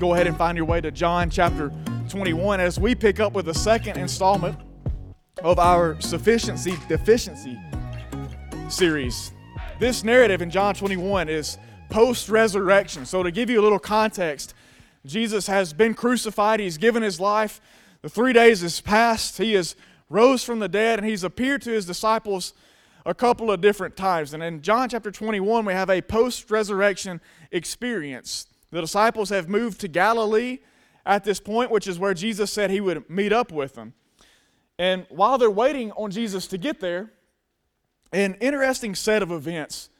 go ahead and find your way to John chapter 21 as we pick up with the second installment of our sufficiency deficiency series. This narrative in John 21 is post resurrection. So, to give you a little context, Jesus has been crucified, he's given his life. The three days has passed. He has rose from the dead, and he's appeared to his disciples a couple of different times. And in John chapter 21, we have a post resurrection experience. The disciples have moved to Galilee at this point, which is where Jesus said he would meet up with them. And while they're waiting on Jesus to get there, an interesting set of events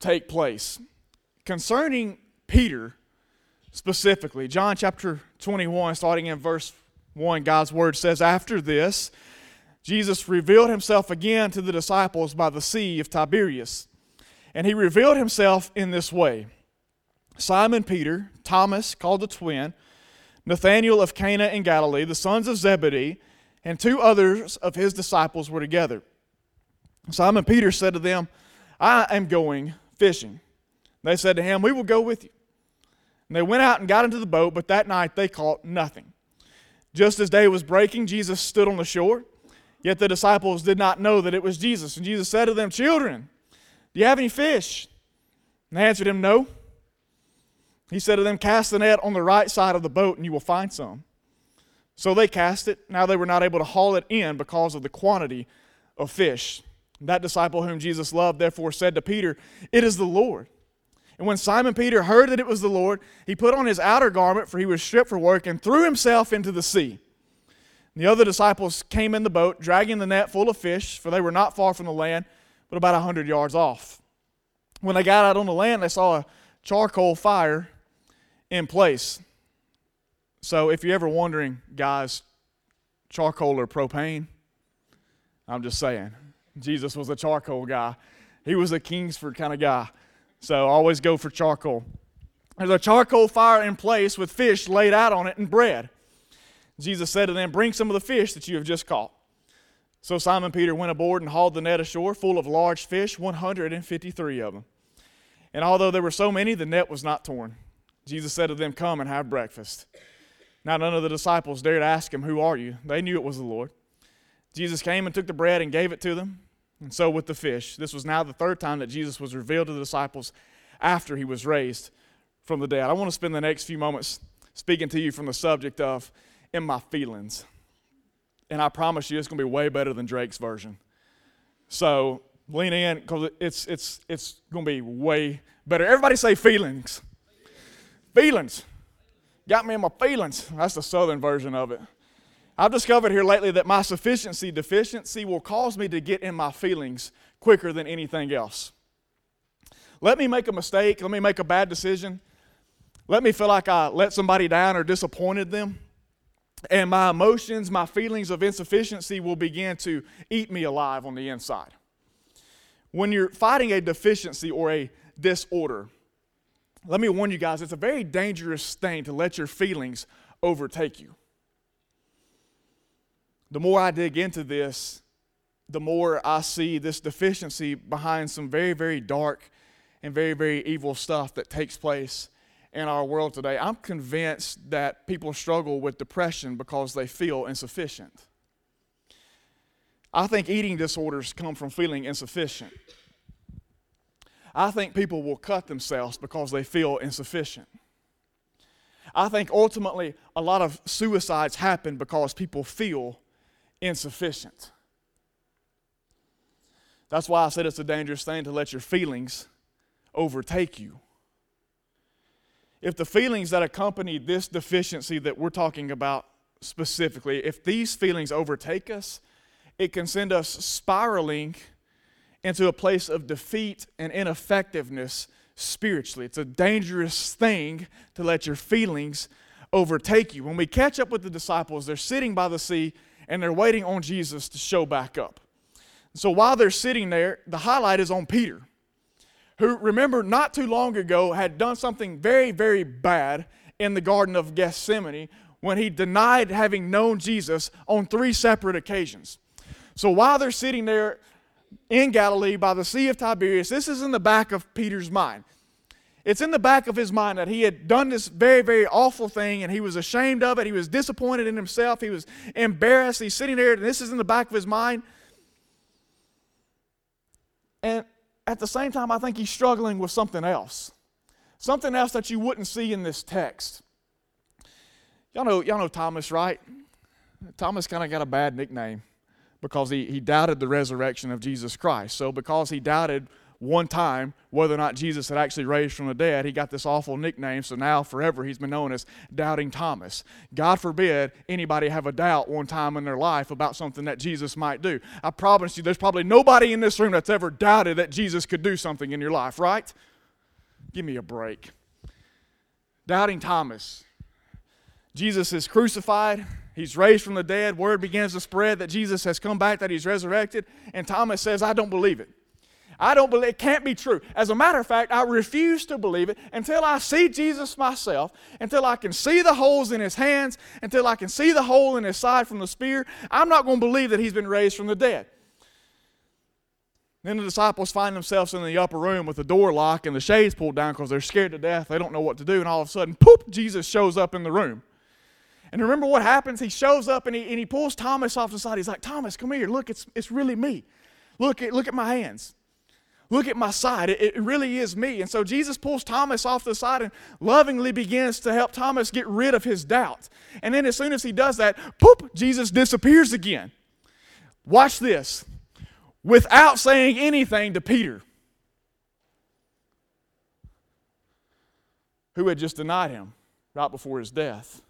take place concerning Peter specifically. John chapter 21, starting in verse 1, God's word says, After this, Jesus revealed himself again to the disciples by the Sea of Tiberias. And he revealed himself in this way Simon Peter, Thomas, called the twin, Nathanael of Cana in Galilee, the sons of Zebedee, and two others of his disciples were together. Simon Peter said to them, I am going fishing. They said to him, We will go with you. And they went out and got into the boat, but that night they caught nothing. Just as day was breaking, Jesus stood on the shore. Yet the disciples did not know that it was Jesus. And Jesus said to them, Children, do you have any fish? And they answered him, No. He said to them, Cast the net on the right side of the boat, and you will find some. So they cast it. Now they were not able to haul it in because of the quantity of fish. That disciple whom Jesus loved therefore said to Peter, It is the Lord. And when Simon Peter heard that it was the Lord, he put on his outer garment, for he was stripped for work, and threw himself into the sea. The other disciples came in the boat, dragging the net full of fish, for they were not far from the land, but about a hundred yards off. When they got out on the land, they saw a charcoal fire in place. So, if you're ever wondering, guys, charcoal or propane, I'm just saying, Jesus was a charcoal guy. He was a Kingsford kind of guy. So, always go for charcoal. There's a charcoal fire in place with fish laid out on it and bread. Jesus said to them, Bring some of the fish that you have just caught. So Simon Peter went aboard and hauled the net ashore full of large fish, 153 of them. And although there were so many, the net was not torn. Jesus said to them, Come and have breakfast. Now none of the disciples dared ask him, Who are you? They knew it was the Lord. Jesus came and took the bread and gave it to them, and so with the fish. This was now the third time that Jesus was revealed to the disciples after he was raised from the dead. I want to spend the next few moments speaking to you from the subject of in my feelings. And I promise you, it's going to be way better than Drake's version. So lean in because it's, it's, it's going to be way better. Everybody say feelings. Feelings. Got me in my feelings. That's the southern version of it. I've discovered here lately that my sufficiency deficiency will cause me to get in my feelings quicker than anything else. Let me make a mistake, let me make a bad decision, let me feel like I let somebody down or disappointed them and my emotions, my feelings of insufficiency will begin to eat me alive on the inside. When you're fighting a deficiency or a disorder, let me warn you guys, it's a very dangerous thing to let your feelings overtake you. The more I dig into this, the more I see this deficiency behind some very, very dark and very, very evil stuff that takes place in our world today. I'm convinced that people struggle with depression because they feel insufficient. I think eating disorders come from feeling insufficient. I think people will cut themselves because they feel insufficient. I think ultimately a lot of suicides happen because people feel insufficient. That's why I said it's a dangerous thing to let your feelings overtake you if the feelings that accompany this deficiency that we're talking about specifically, if these feelings overtake us, it can send us spiraling into a place of defeat and ineffectiveness spiritually. It's a dangerous thing to let your feelings overtake you. When we catch up with the disciples, they're sitting by the sea and they're waiting on Jesus to show back up. So while they're sitting there, the highlight is on Peter who, remember, not too long ago had done something very, very bad in the Garden of Gethsemane when he denied having known Jesus on three separate occasions. So while they're sitting there in Galilee by the Sea of Tiberias, this is in the back of Peter's mind. It's in the back of his mind that he had done this very, very awful thing and he was ashamed of it. He was disappointed in himself. He was embarrassed. He's sitting there and this is in the back of his mind. And at the same time, I think he's struggling with something else. Something else that you wouldn't see in this text. Y'all know, y'all know Thomas, right? Thomas kind of got a bad nickname because he, he doubted the resurrection of Jesus Christ. So, because he doubted one time whether or not Jesus had actually raised from the dead, he got this awful nickname. So now forever he's been known as Doubting Thomas. God forbid anybody have a doubt one time in their life about something that Jesus might do. I promise you, there's probably nobody in this room that's ever doubted that Jesus could do something in your life, right? Give me a break. Doubting Thomas. Jesus is crucified. He's raised from the dead. Word begins to spread that Jesus has come back, that he's resurrected. And Thomas says, I don't believe it. I don't believe it can't be true. As a matter of fact, I refuse to believe it until I see Jesus myself, until I can see the holes in his hands, until I can see the hole in his side from the spear. I'm not going to believe that he's been raised from the dead. Then the disciples find themselves in the upper room with the door locked and the shades pulled down because they're scared to death. They don't know what to do. And all of a sudden, poop, Jesus shows up in the room. And remember what happens? He shows up and he, and he pulls Thomas off the side. He's like, Thomas, come here. Look, it's, it's really me. Look at, look at my hands. Look at my side. It, it, really is me. And so Jesus pulls Thomas off the side and lovingly begins to help Thomas get rid of his doubt. And then as soon as he does that, poop, Jesus disappears again. Watch this. Without saying anything to Peter, who had just denied him right before his death.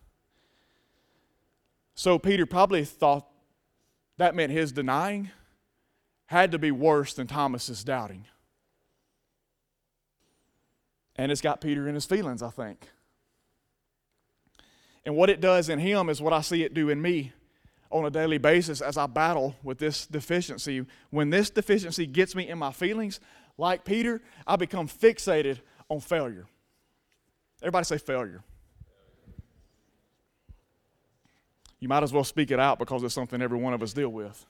So Peter probably thought that meant his denying had to be worse than Thomas's doubting. And it's got Peter in his feelings, I think. And what it does in him is what I see it do in me on a daily basis as I battle with this deficiency. When this deficiency gets me in my feelings, like Peter, I become fixated on failure. Everybody say failure. You might as well speak it out because it's something every one of us deal with.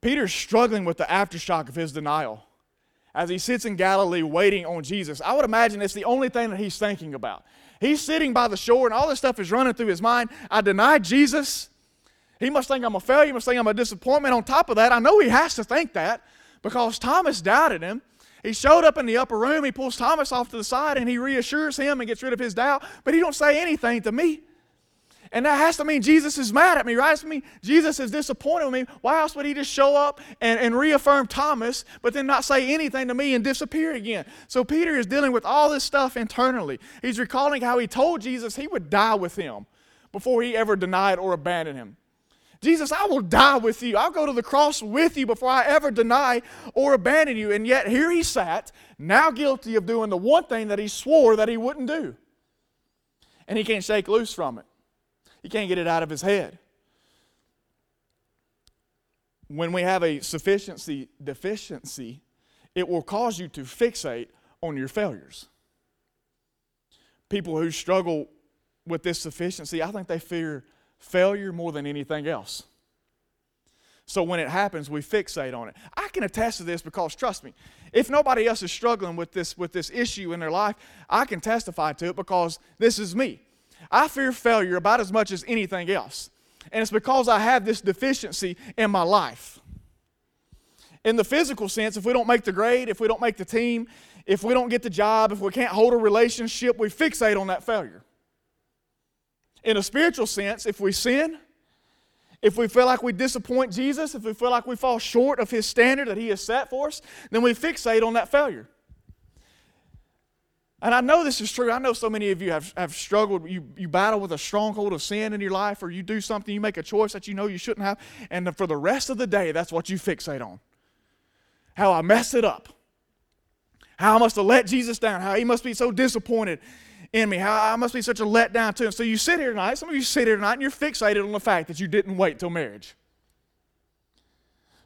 Peter's struggling with the aftershock of his denial as he sits in Galilee waiting on Jesus. I would imagine it's the only thing that he's thinking about. He's sitting by the shore and all this stuff is running through his mind. I denied Jesus. He must think I'm a failure. He must think I'm a disappointment. On top of that, I know he has to think that because Thomas doubted him. He showed up in the upper room. He pulls Thomas off to the side and he reassures him and gets rid of his doubt, but he don't say anything to me. And that has to mean Jesus is mad at me, right? It has to mean Jesus is disappointed with me. Why else would he just show up and, and reaffirm Thomas, but then not say anything to me and disappear again? So Peter is dealing with all this stuff internally. He's recalling how he told Jesus he would die with him before he ever denied or abandoned him. Jesus, I will die with you. I'll go to the cross with you before I ever deny or abandon you. And yet here he sat, now guilty of doing the one thing that he swore that he wouldn't do. And he can't shake loose from it. He can't get it out of his head. When we have a sufficiency deficiency, it will cause you to fixate on your failures. People who struggle with this sufficiency, I think they fear failure more than anything else. So when it happens, we fixate on it. I can attest to this because trust me, if nobody else is struggling with this with this issue in their life, I can testify to it because this is me. I fear failure about as much as anything else. And it's because I have this deficiency in my life. In the physical sense, if we don't make the grade, if we don't make the team, if we don't get the job, if we can't hold a relationship, we fixate on that failure. In a spiritual sense, if we sin, if we feel like we disappoint Jesus, if we feel like we fall short of his standard that he has set for us, then we fixate on that failure. And I know this is true. I know so many of you have, have struggled. You, you battle with a stronghold of sin in your life, or you do something, you make a choice that you know you shouldn't have, and for the rest of the day, that's what you fixate on. How I messed it up. How I must have let Jesus down. How he must be so disappointed in me. How I must be such a letdown to him. So you sit here tonight, some of you sit here tonight, and you're fixated on the fact that you didn't wait till marriage.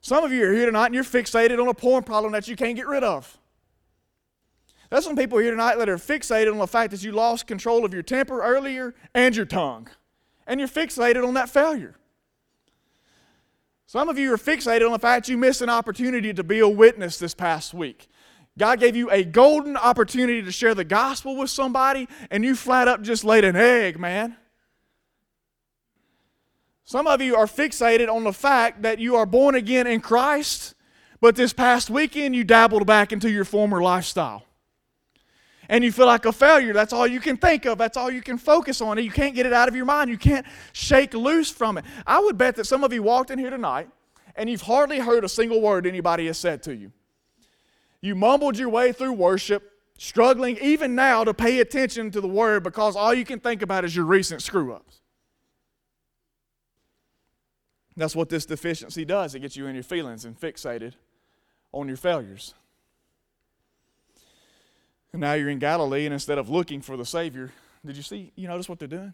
Some of you are here tonight and you're fixated on a porn problem that you can't get rid of. There's some people here tonight that are fixated on the fact that you lost control of your temper earlier and your tongue. And you're fixated on that failure. Some of you are fixated on the fact you missed an opportunity to be a witness this past week. God gave you a golden opportunity to share the gospel with somebody, and you flat up just laid an egg, man. Some of you are fixated on the fact that you are born again in Christ, but this past weekend you dabbled back into your former lifestyle. And you feel like a failure. That's all you can think of. That's all you can focus on. You can't get it out of your mind. You can't shake loose from it. I would bet that some of you walked in here tonight and you've hardly heard a single word anybody has said to you. You mumbled your way through worship, struggling even now to pay attention to the word because all you can think about is your recent screw ups. That's what this deficiency does. It gets you in your feelings and fixated on your failures. And now you're in Galilee, and instead of looking for the Savior, did you see, you notice what they're doing?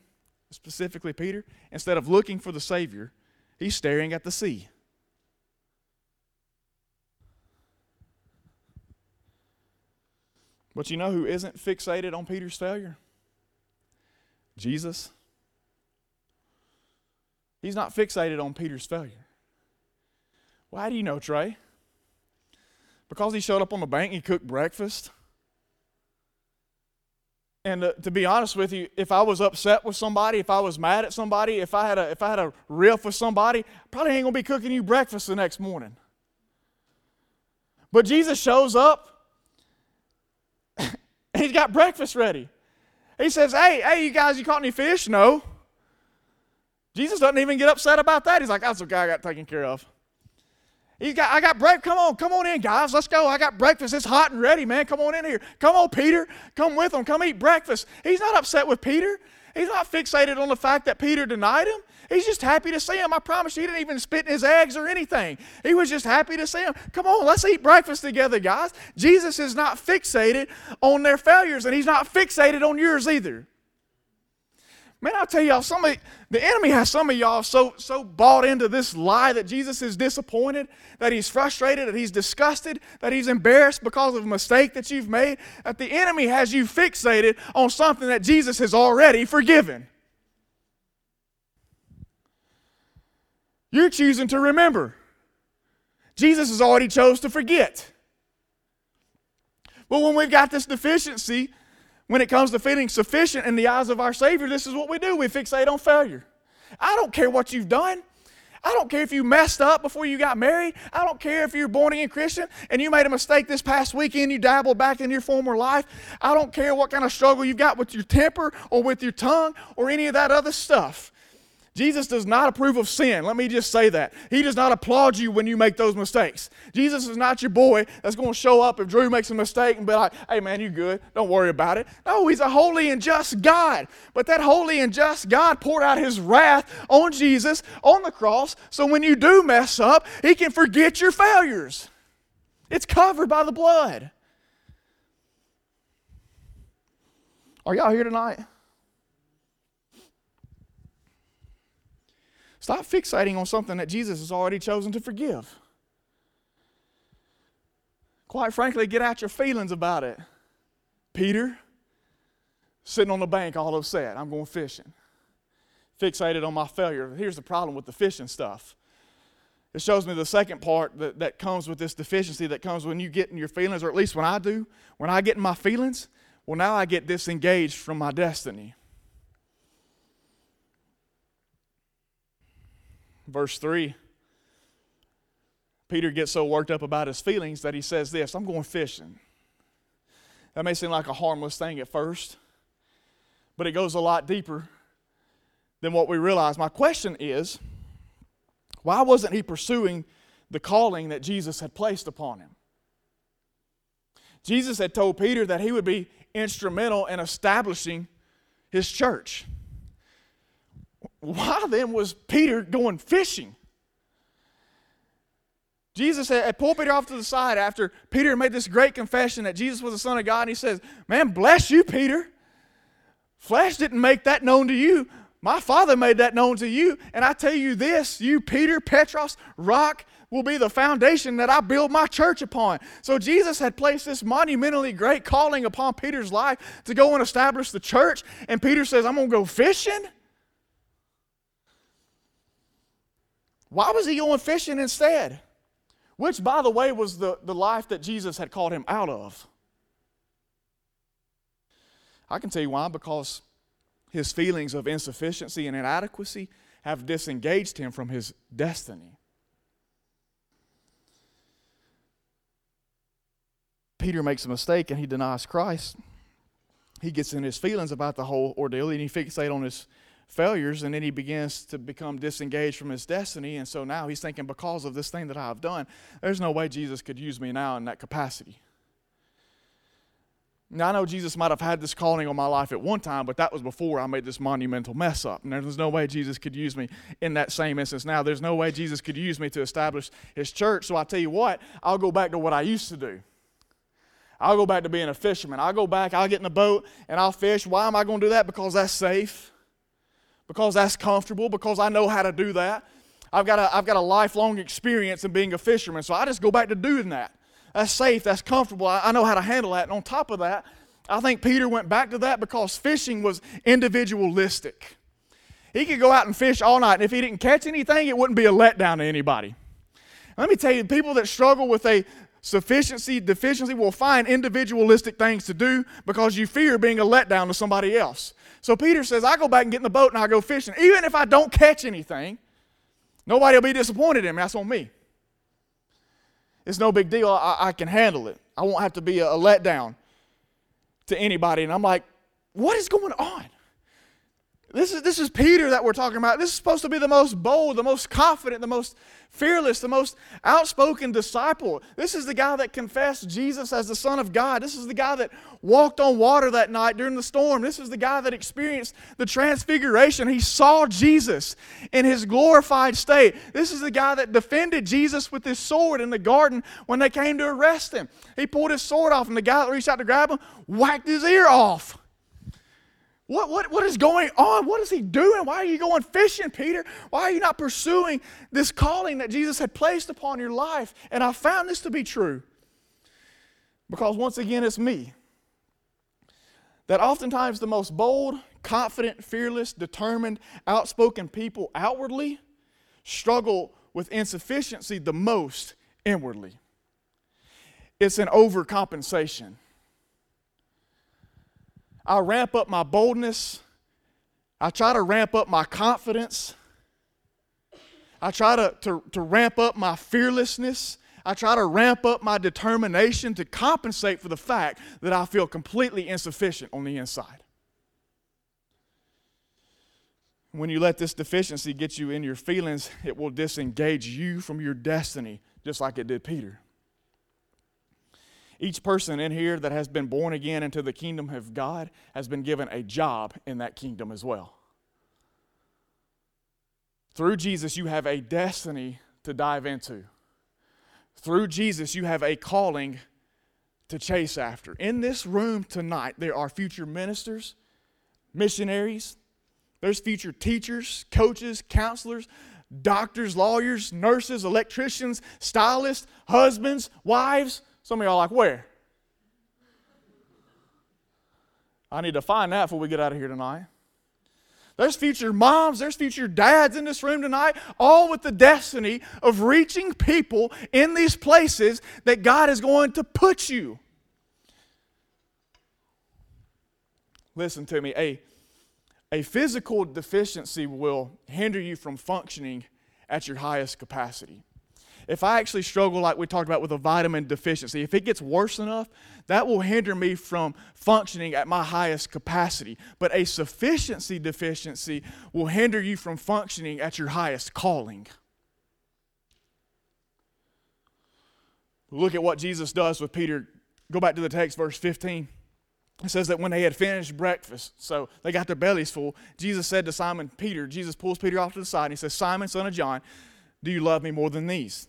Specifically, Peter, instead of looking for the Savior, he's staring at the sea. But you know who isn't fixated on Peter's failure? Jesus. He's not fixated on Peter's failure. Why do you know, Trey? Because he showed up on the bank he cooked breakfast. And uh, to be honest with you, if I was upset with somebody, if I was mad at somebody, if I had a if I had a riff with somebody, probably ain't gonna be cooking you breakfast the next morning. But Jesus shows up and he's got breakfast ready. He says, Hey, hey, you guys, you caught any fish? No. Jesus doesn't even get upset about that. He's like, that's okay, I got taken care of. He's got, I got breakfast. Come on, come on in, guys. Let's go. I got breakfast. It's hot and ready, man. Come on in here. Come on, Peter. Come with him. Come eat breakfast. He's not upset with Peter. He's not fixated on the fact that Peter denied him. He's just happy to see him. I promise you, he didn't even spit in his eggs or anything. He was just happy to see him. Come on, let's eat breakfast together, guys. Jesus is not fixated on their failures, and he's not fixated on yours either. Man, I'll tell y'all, somebody, the enemy has some of y'all so, so bought into this lie that Jesus is disappointed, that he's frustrated, that he's disgusted, that he's embarrassed because of a mistake that you've made, that the enemy has you fixated on something that Jesus has already forgiven. You're choosing to remember. Jesus has already chose to forget. But when we've got this deficiency, when it comes to feeling sufficient in the eyes of our Savior, this is what we do we fixate on failure. I don't care what you've done. I don't care if you messed up before you got married. I don't care if you're born again Christian and you made a mistake this past weekend, you dabbled back in your former life. I don't care what kind of struggle you've got with your temper or with your tongue or any of that other stuff. Jesus does not approve of sin. Let me just say that. He does not applaud you when you make those mistakes. Jesus is not your boy that's going to show up if Drew makes a mistake and be like, hey man, you good. Don't worry about it. No, he's a holy and just God. But that holy and just God poured out his wrath on Jesus on the cross so when you do mess up, he can forget your failures. It's covered by the blood. Are y'all here tonight? Stop fixating on something that Jesus has already chosen to forgive. Quite frankly, get out your feelings about it. Peter, sitting on the bank all upset, I'm going fishing. Fixated on my failure. Here's the problem with the fishing stuff. It shows me the second part that, that comes with this deficiency that comes when you get in your feelings, or at least when I do. When I get in my feelings, well, now I get disengaged from my destiny. Verse 3, Peter gets so worked up about his feelings that he says this I'm going fishing. That may seem like a harmless thing at first, but it goes a lot deeper than what we realize. My question is why wasn't he pursuing the calling that Jesus had placed upon him? Jesus had told Peter that he would be instrumental in establishing his church why then was Peter going fishing? Jesus had pulled Peter off to the side after Peter made this great confession that Jesus was the Son of God, and he says, Man, bless you, Peter. Flesh didn't make that known to you. My Father made that known to you. And I tell you this, you, Peter, Petros, rock, will be the foundation that I build my church upon. So Jesus had placed this monumentally great calling upon Peter's life to go and establish the church. And Peter says, I'm going to go fishing. Why was he going fishing instead? which, by the way, was the, the life that Jesus had called him out of. I can tell you why, because his feelings of insufficiency and inadequacy have disengaged him from his destiny. Peter makes a mistake and he denies Christ. He gets in his feelings about the whole ordeal and he fixates on his failures and then he begins to become disengaged from his destiny. And so now he's thinking, because of this thing that I've done, there's no way Jesus could use me now in that capacity. Now, I know Jesus might have had this calling on my life at one time, but that was before I made this monumental mess up. And there's no way Jesus could use me in that same instance now. There's no way Jesus could use me to establish his church. So I tell you what, I'll go back to what I used to do. I'll go back to being a fisherman. I'll go back, I'll get in a boat, and I'll fish. Why am I going to do that? Because that's safe, because that's comfortable, because I know how to do that. I've got a, I've got a lifelong experience in being a fisherman, so I just go back to doing that. That's safe, that's comfortable. I, I know how to handle that. And on top of that, I think Peter went back to that because fishing was individualistic. He could go out and fish all night, and if he didn't catch anything, it wouldn't be a letdown to anybody. Let me tell you, people that struggle with a sufficiency deficiency will find individualistic things to do because you fear being a letdown to somebody else. So Peter says, I go back and get in the boat and I go fishing. Even if I don't catch anything, nobody will be disappointed in me. That's on me. It's no big deal. I, I can handle it. I won't have to be a, a letdown to anybody. And I'm like, what is going on? This is, this is Peter that we're talking about. This is supposed to be the most bold, the most confident, the most fearless, the most outspoken disciple. This is the guy that confessed Jesus as the Son of God. This is the guy that walked on water that night during the storm. This is the guy that experienced the transfiguration. He saw Jesus in his glorified state. This is the guy that defended Jesus with his sword in the garden when they came to arrest him. He pulled his sword off, and the guy that reached out to grab him whacked his ear off. What, what, what is going on? What is he doing? Why are you going fishing, Peter? Why are you not pursuing this calling that Jesus had placed upon your life? And I found this to be true. Because once again, it's me. That oftentimes the most bold, confident, fearless, determined, outspoken people outwardly struggle with insufficiency the most inwardly. It's an overcompensation. I ramp up my boldness. I try to ramp up my confidence. I try to, to, to ramp up my fearlessness. I try to ramp up my determination to compensate for the fact that I feel completely insufficient on the inside. When you let this deficiency get you in your feelings, it will disengage you from your destiny, just like it did Peter. Each person in here that has been born again into the kingdom of God has been given a job in that kingdom as well. Through Jesus, you have a destiny to dive into. Through Jesus, you have a calling to chase after. In this room tonight, there are future ministers, missionaries, there's future teachers, coaches, counselors, doctors, lawyers, nurses, electricians, stylists, husbands, wives, some of y'all like, where? I need to find that before we get out of here tonight. There's future moms, there's future dads in this room tonight, all with the destiny of reaching people in these places that God is going to put you. Listen to me, a, a physical deficiency will hinder you from functioning at your highest capacity if I actually struggle, like we talked about with a vitamin deficiency, if it gets worse enough, that will hinder me from functioning at my highest capacity. But a sufficiency deficiency will hinder you from functioning at your highest calling. Look at what Jesus does with Peter. Go back to the text, verse 15. It says that when they had finished breakfast, so they got their bellies full, Jesus said to Simon Peter, Jesus pulls Peter off to the side and he says, Simon, son of John, do you love me more than these?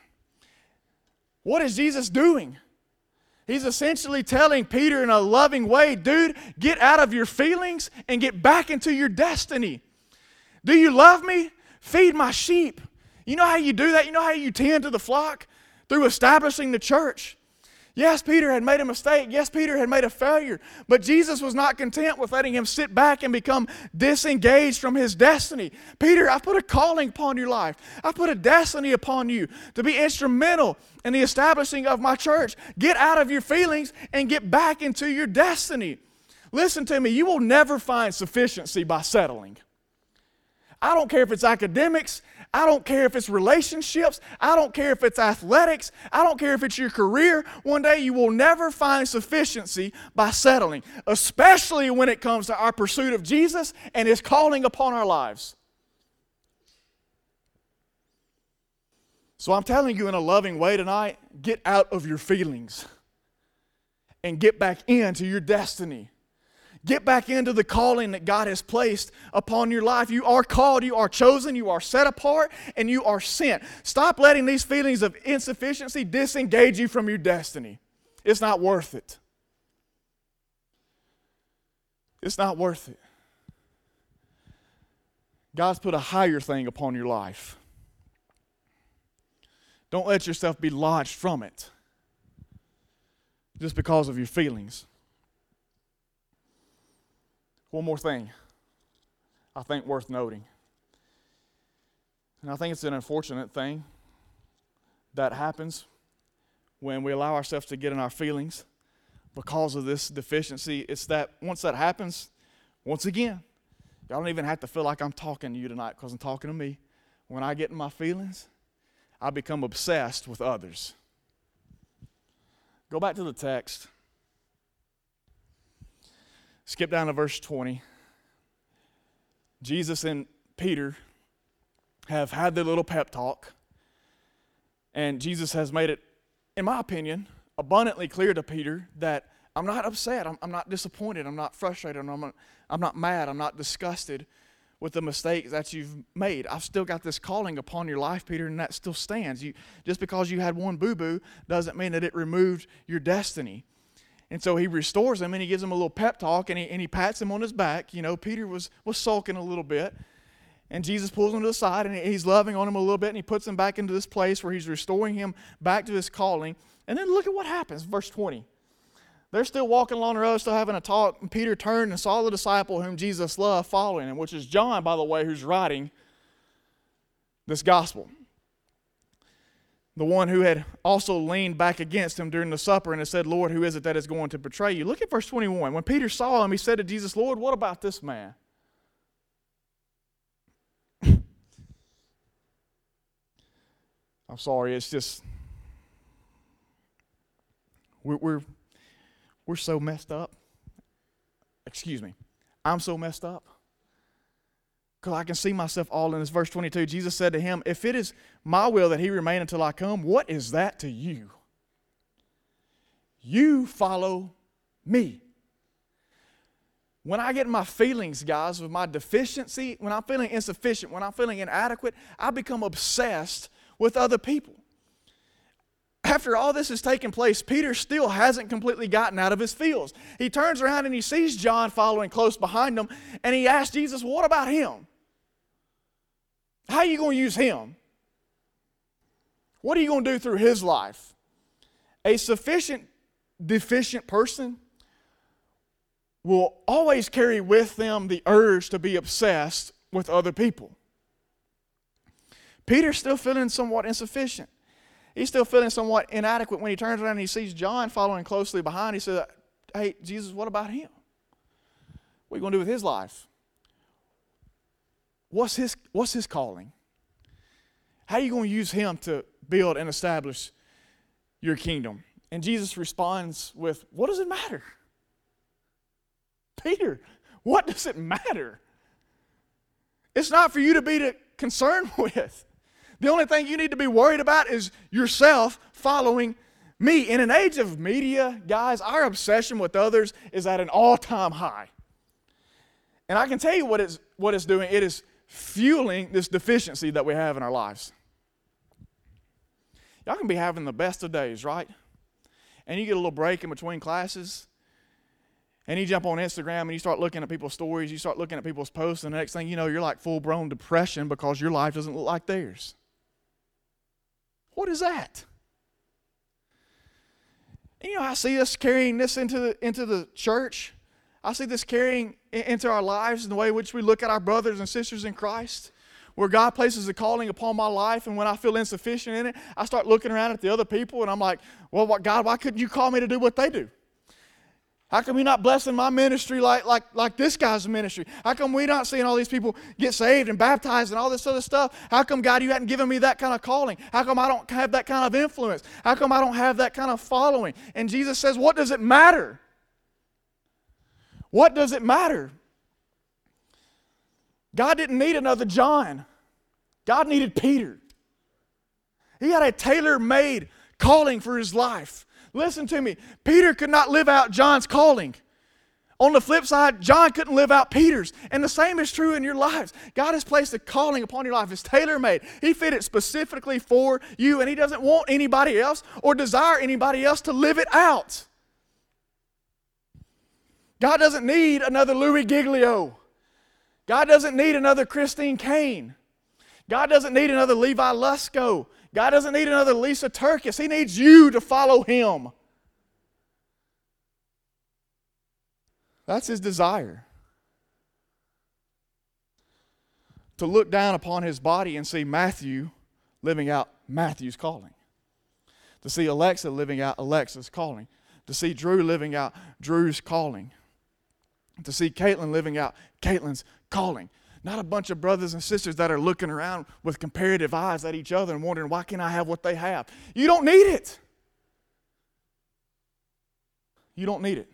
What is Jesus doing? He's essentially telling Peter in a loving way, dude, get out of your feelings and get back into your destiny. Do you love me? Feed my sheep. You know how you do that? You know how you tend to the flock? Through establishing the church. Yes, Peter had made a mistake. Yes, Peter had made a failure. But Jesus was not content with letting him sit back and become disengaged from his destiny. Peter, I put a calling upon your life. I put a destiny upon you to be instrumental in the establishing of my church. Get out of your feelings and get back into your destiny. Listen to me, you will never find sufficiency by settling. I don't care if it's academics. I don't care if it's relationships. I don't care if it's athletics. I don't care if it's your career. One day you will never find sufficiency by settling, especially when it comes to our pursuit of Jesus and His calling upon our lives. So I'm telling you in a loving way tonight get out of your feelings and get back into your destiny. Get back into the calling that God has placed upon your life. You are called, you are chosen, you are set apart, and you are sent. Stop letting these feelings of insufficiency disengage you from your destiny. It's not worth it. It's not worth it. God's put a higher thing upon your life. Don't let yourself be lodged from it just because of your feelings. One more thing I think worth noting. And I think it's an unfortunate thing that happens when we allow ourselves to get in our feelings because of this deficiency. It's that once that happens, once again, y'all don't even have to feel like I'm talking to you tonight because I'm talking to me. When I get in my feelings, I become obsessed with others. Go back to the text. Skip down to verse 20. Jesus and Peter have had their little pep talk, and Jesus has made it, in my opinion, abundantly clear to Peter that I'm not upset, I'm, I'm not disappointed, I'm not frustrated, I'm not, I'm not mad, I'm not disgusted with the mistakes that you've made. I've still got this calling upon your life, Peter, and that still stands. You, just because you had one boo boo doesn't mean that it removed your destiny. And so he restores him and he gives him a little pep talk and he, and he pats him on his back. You know, Peter was, was sulking a little bit. And Jesus pulls him to the side and he's loving on him a little bit and he puts him back into this place where he's restoring him back to his calling. And then look at what happens, verse 20. They're still walking along the road, still having a talk. And Peter turned and saw the disciple whom Jesus loved following him, which is John, by the way, who's writing this gospel the one who had also leaned back against him during the supper and had said, Lord, who is it that is going to betray you? Look at verse 21. When Peter saw him, he said to Jesus, Lord, what about this man? I'm sorry, it's just, we're, we're, we're so messed up. Excuse me. I'm so messed up because I can see myself all in this. Verse 22 Jesus said to him, If it is my will that he remain until I come, what is that to you? You follow me. When I get my feelings, guys, with my deficiency, when I'm feeling insufficient, when I'm feeling inadequate, I become obsessed with other people. After all this has taken place, Peter still hasn't completely gotten out of his fields. He turns around and he sees John following close behind him, and he asks Jesus, What about him? How are you going to use him? What are you going to do through his life? A sufficient deficient person will always carry with them the urge to be obsessed with other people. Peter's still feeling somewhat insufficient. He's still feeling somewhat inadequate when he turns around and he sees John following closely behind. He says, Hey, Jesus, what about him? What are you going to do with his life? What's his, what's his calling? How are you going to use him to build and establish your kingdom? And Jesus responds with, What does it matter? Peter, what does it matter? It's not for you to be concerned with. The only thing you need to be worried about is yourself following me. In an age of media, guys, our obsession with others is at an all time high. And I can tell you what it's, what it's doing it is fueling this deficiency that we have in our lives. Y'all can be having the best of days, right? And you get a little break in between classes, and you jump on Instagram and you start looking at people's stories, you start looking at people's posts, and the next thing you know, you're like full blown depression because your life doesn't look like theirs. What is that? And, you know, I see us carrying this into the, into the church. I see this carrying into our lives in the way in which we look at our brothers and sisters in Christ where God places a calling upon my life, and when I feel insufficient in it, I start looking around at the other people, and I'm like, well, what, God, why couldn't you call me to do what they do? How come you're not blessing my ministry like, like, like this guy's ministry? How come we're not seeing all these people get saved and baptized and all this other stuff? How come, God, you hadn't given me that kind of calling? How come I don't have that kind of influence? How come I don't have that kind of following? And Jesus says, What does it matter? What does it matter? God didn't need another John, God needed Peter. He had a tailor made calling for his life. Listen to me. Peter could not live out John's calling. On the flip side, John couldn't live out Peter's. And the same is true in your lives. God has placed a calling upon your life. It's tailor made. He fit it specifically for you, and He doesn't want anybody else or desire anybody else to live it out. God doesn't need another Louis Giglio. God doesn't need another Christine Caine. God doesn't need another Levi Lusko. God doesn't need another Lysa TerKeurst. He needs you to follow Him. That's His desire. To look down upon His body and see Matthew living out Matthew's calling. To see Alexa living out Alexa's calling. To see Drew living out Drew's calling. To see Caitlin living out Caitlin's calling. Not a bunch of brothers and sisters that are looking around with comparative eyes at each other and wondering, why can't I have what they have? You don't need it. You don't need it.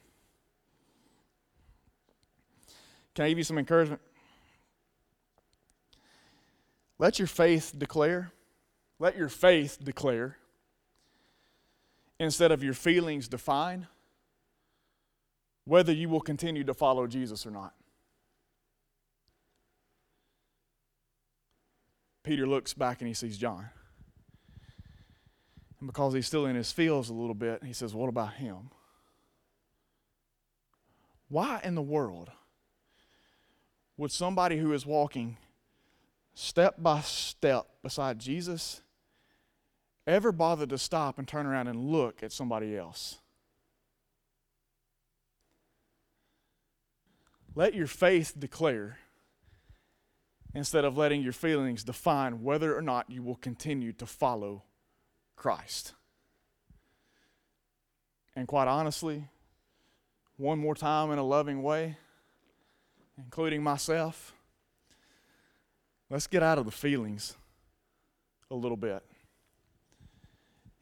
Can I give you some encouragement? Let your faith declare. Let your faith declare instead of your feelings define whether you will continue to follow Jesus or not. Peter looks back and he sees John. And because he's still in his fields a little bit, he says, What about him? Why in the world would somebody who is walking step by step beside Jesus ever bother to stop and turn around and look at somebody else? Let your faith declare instead of letting your feelings define whether or not you will continue to follow Christ. And quite honestly, one more time in a loving way, including myself, let's get out of the feelings a little bit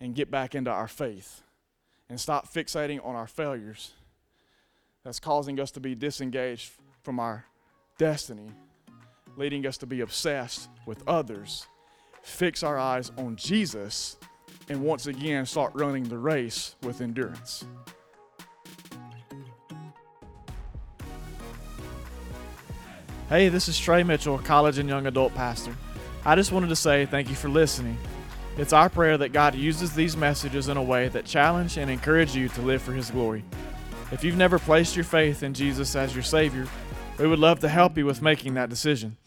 and get back into our faith and stop fixating on our failures that's causing us to be disengaged from our destiny leading us to be obsessed with others, fix our eyes on Jesus, and once again start running the race with endurance. Hey, this is Trey Mitchell, college and young adult pastor. I just wanted to say thank you for listening. It's our prayer that God uses these messages in a way that challenge and encourage you to live for His glory. If you've never placed your faith in Jesus as your Savior, we would love to help you with making that decision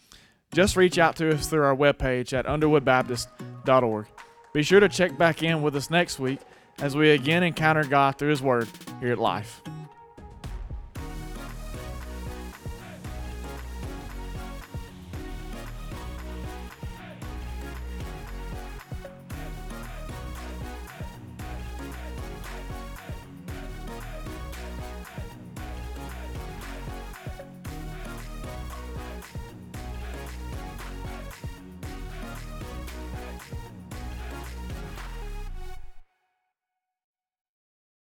just reach out to us through our webpage at underwoodbaptist.org. Be sure to check back in with us next week as we again encounter God through His Word here at Life.